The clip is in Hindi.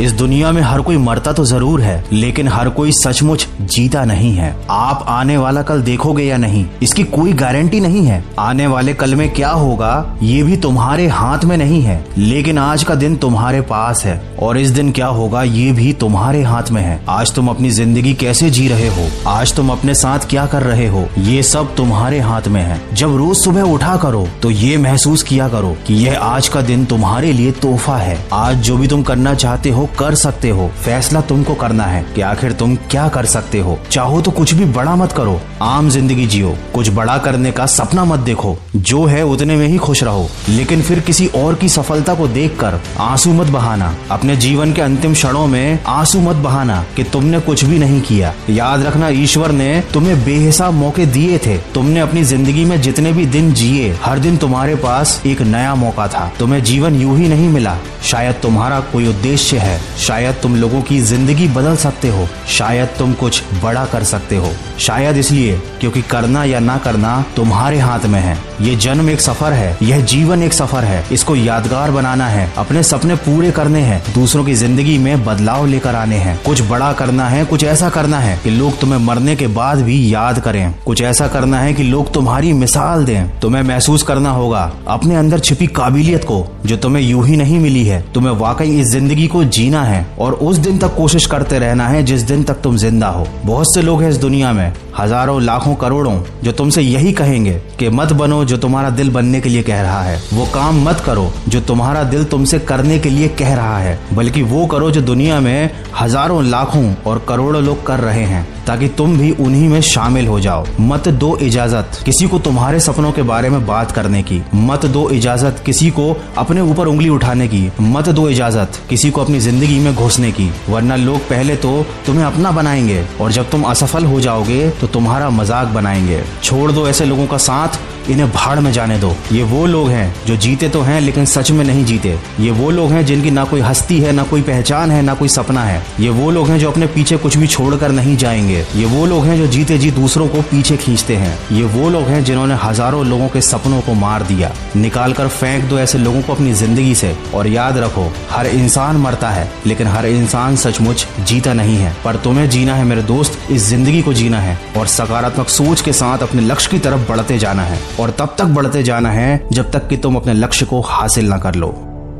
इस दुनिया में हर कोई मरता तो ज़रूर है, लेकिन हर कोई सचमुच जीता नहीं है। आप आने वाला कल देखोगे या नहीं, इसकी कोई गारंटी नहीं है। आने वाले कल में क्या होगा, ये भी तुम्हारे हाथ में नहीं है, लेकिन आज का दिन तुम्हारे पास है, और इस दिन क्या होगा, ये भी तुम्हारे हाथ में है। आज तुम अपनी ज़िंदगी कैसे जी रहे हो? आज तुम अपने साथ क्या कर रहे हो? ये सब तुम्हारे हाथ में है। जब रोज सुबह उठा करो तो ये महसूस किया करो कि यह आज का दिन तुम्हारे लिए तोहफा है। आज जो भी तुम करना चाहते हो कर सकते हो। फैसला तुमको करना है कि आखिर तुम क्या कर सकते हो। चाहो तो कुछ भी बड़ा मत करो। आम ज़िंदगी जियो। कुछ बड़ा करने का सपना मत देखो। जो है उतने में ही खुश रहो। लेकिन फिर किसी और की सफलता को देखकर आँसू मत बहाना। अपने जीवन के अंतिम क्षणों में आँसू मत बहाना कि तुमने कुछ भी नहीं किया। याद रखना, ईश्वर ने तुम्हें बेहिसाब मौके दिए थे। तुमने अपनी ज़िंदगी में जितने भी दिन जिए, हर दिन तुम्हारे पास एक नया मौका था। तुम्हें जीवन यूँ ही नहीं मिला। शायद तुम्हारा कोई उद्देश्य है। शायद तुम लोगों की ज़िंदगी बदल सकते हो। शायद तुम कुछ बड़ा कर सकते हो। शायद इसलिए क्योंकि करना या ना करना तुम्हारे हाथ में है। ये जन्म एक सफ़र है। यह जीवन एक सफ़र है। इसको यादगार बनाना है। अपने सपने पूरे करने हैं। दूसरों की ज़िंदगी में बदलाव लेकर आने हैं। कुछ बड़ा करना है, कुछ ऐसा करना है कि लोग तुम्हें मरने के बाद भी याद करें। कुछ ऐसा करना है कि लोग तुम्हारी मिसाल दें। तुम्हें महसूस करना होगा। अपने अंदर छिपी काबिलियत को, जो तुम्हें यूँ ही नहीं मिली है। तुम्हें वाकई इस ज़िंदगी को जीना है और उस दिन तक कोशिश करते रहना है जिस दिन तक तुम ज़िंदा हो। बहुत से लोग हैं इस दुनिया में, हज़ारों, लाखों, करोड़ों, जो तुमसे यही कहेंगे कि मत बनो जो तुम्हारा दिल बनने के लिए कह रहा है। वो काम मत करो जो तुम्हारा दिल तुमसे करने के लिए कह रहा है, बल्कि वो करो जो दुनिया में हज़ारों, लाखों और करोड़ों लोग कर रहे हैं। ताकि तुम भी उन्हीं में शामिल हो जाओ। मत दो इजाज़त किसी को तुम्हारे सपनों के बारे में बात करने की। मत दो इजाज़त किसी को अपने ऊपर उंगली उठाने की। मत दो इजाज़त किसी को अपनी ज़िंदगी में घुसने की। वरना लोग पहले तो तुम्हें अपना बनाएँगे और जब तुम असफल हो जाओगे तो तुम्हारा मज़ाक बनाएँगे। छोड़ दो ऐसे लोगों का साथ, इन्हें भाड़ में जाने दो। ये वो लोग हैं जो जीते तो हैं, लेकिन सच में नहीं जीते। ये वो लोग हैं जिनकी ना कोई हस्ती है, ना कोई पहचान है, ना कोई सपना है। ये वो लोग हैं जो अपने पीछे कुछ भी छोड़कर नहीं जाएँगे। ये वो लोग हैं जो जीते जी दूसरों को पीछे खींचते हैं। ये वो लोग हैं जिन्होंने हज़ारों लोगों के सपनों को मार दिया। निकाल कर फेंक दो ऐसे लोगों को अपनी ज़िंदगी से। और याद रखो, हर इंसान मरता है, लेकिन हर इंसान सचमुच जीता नहीं है। पर तुम्हें जीना है, मेरे दोस्त, इस ज़िंदगी को जीना है। और सकारात्मक सोच के साथ अपने लक्ष्य की तरफ़ बढ़ते जाना है। और तब तक बढ़ते जाना है, जब तक कि तुम अपने लक्ष्य को हासिल न कर लो।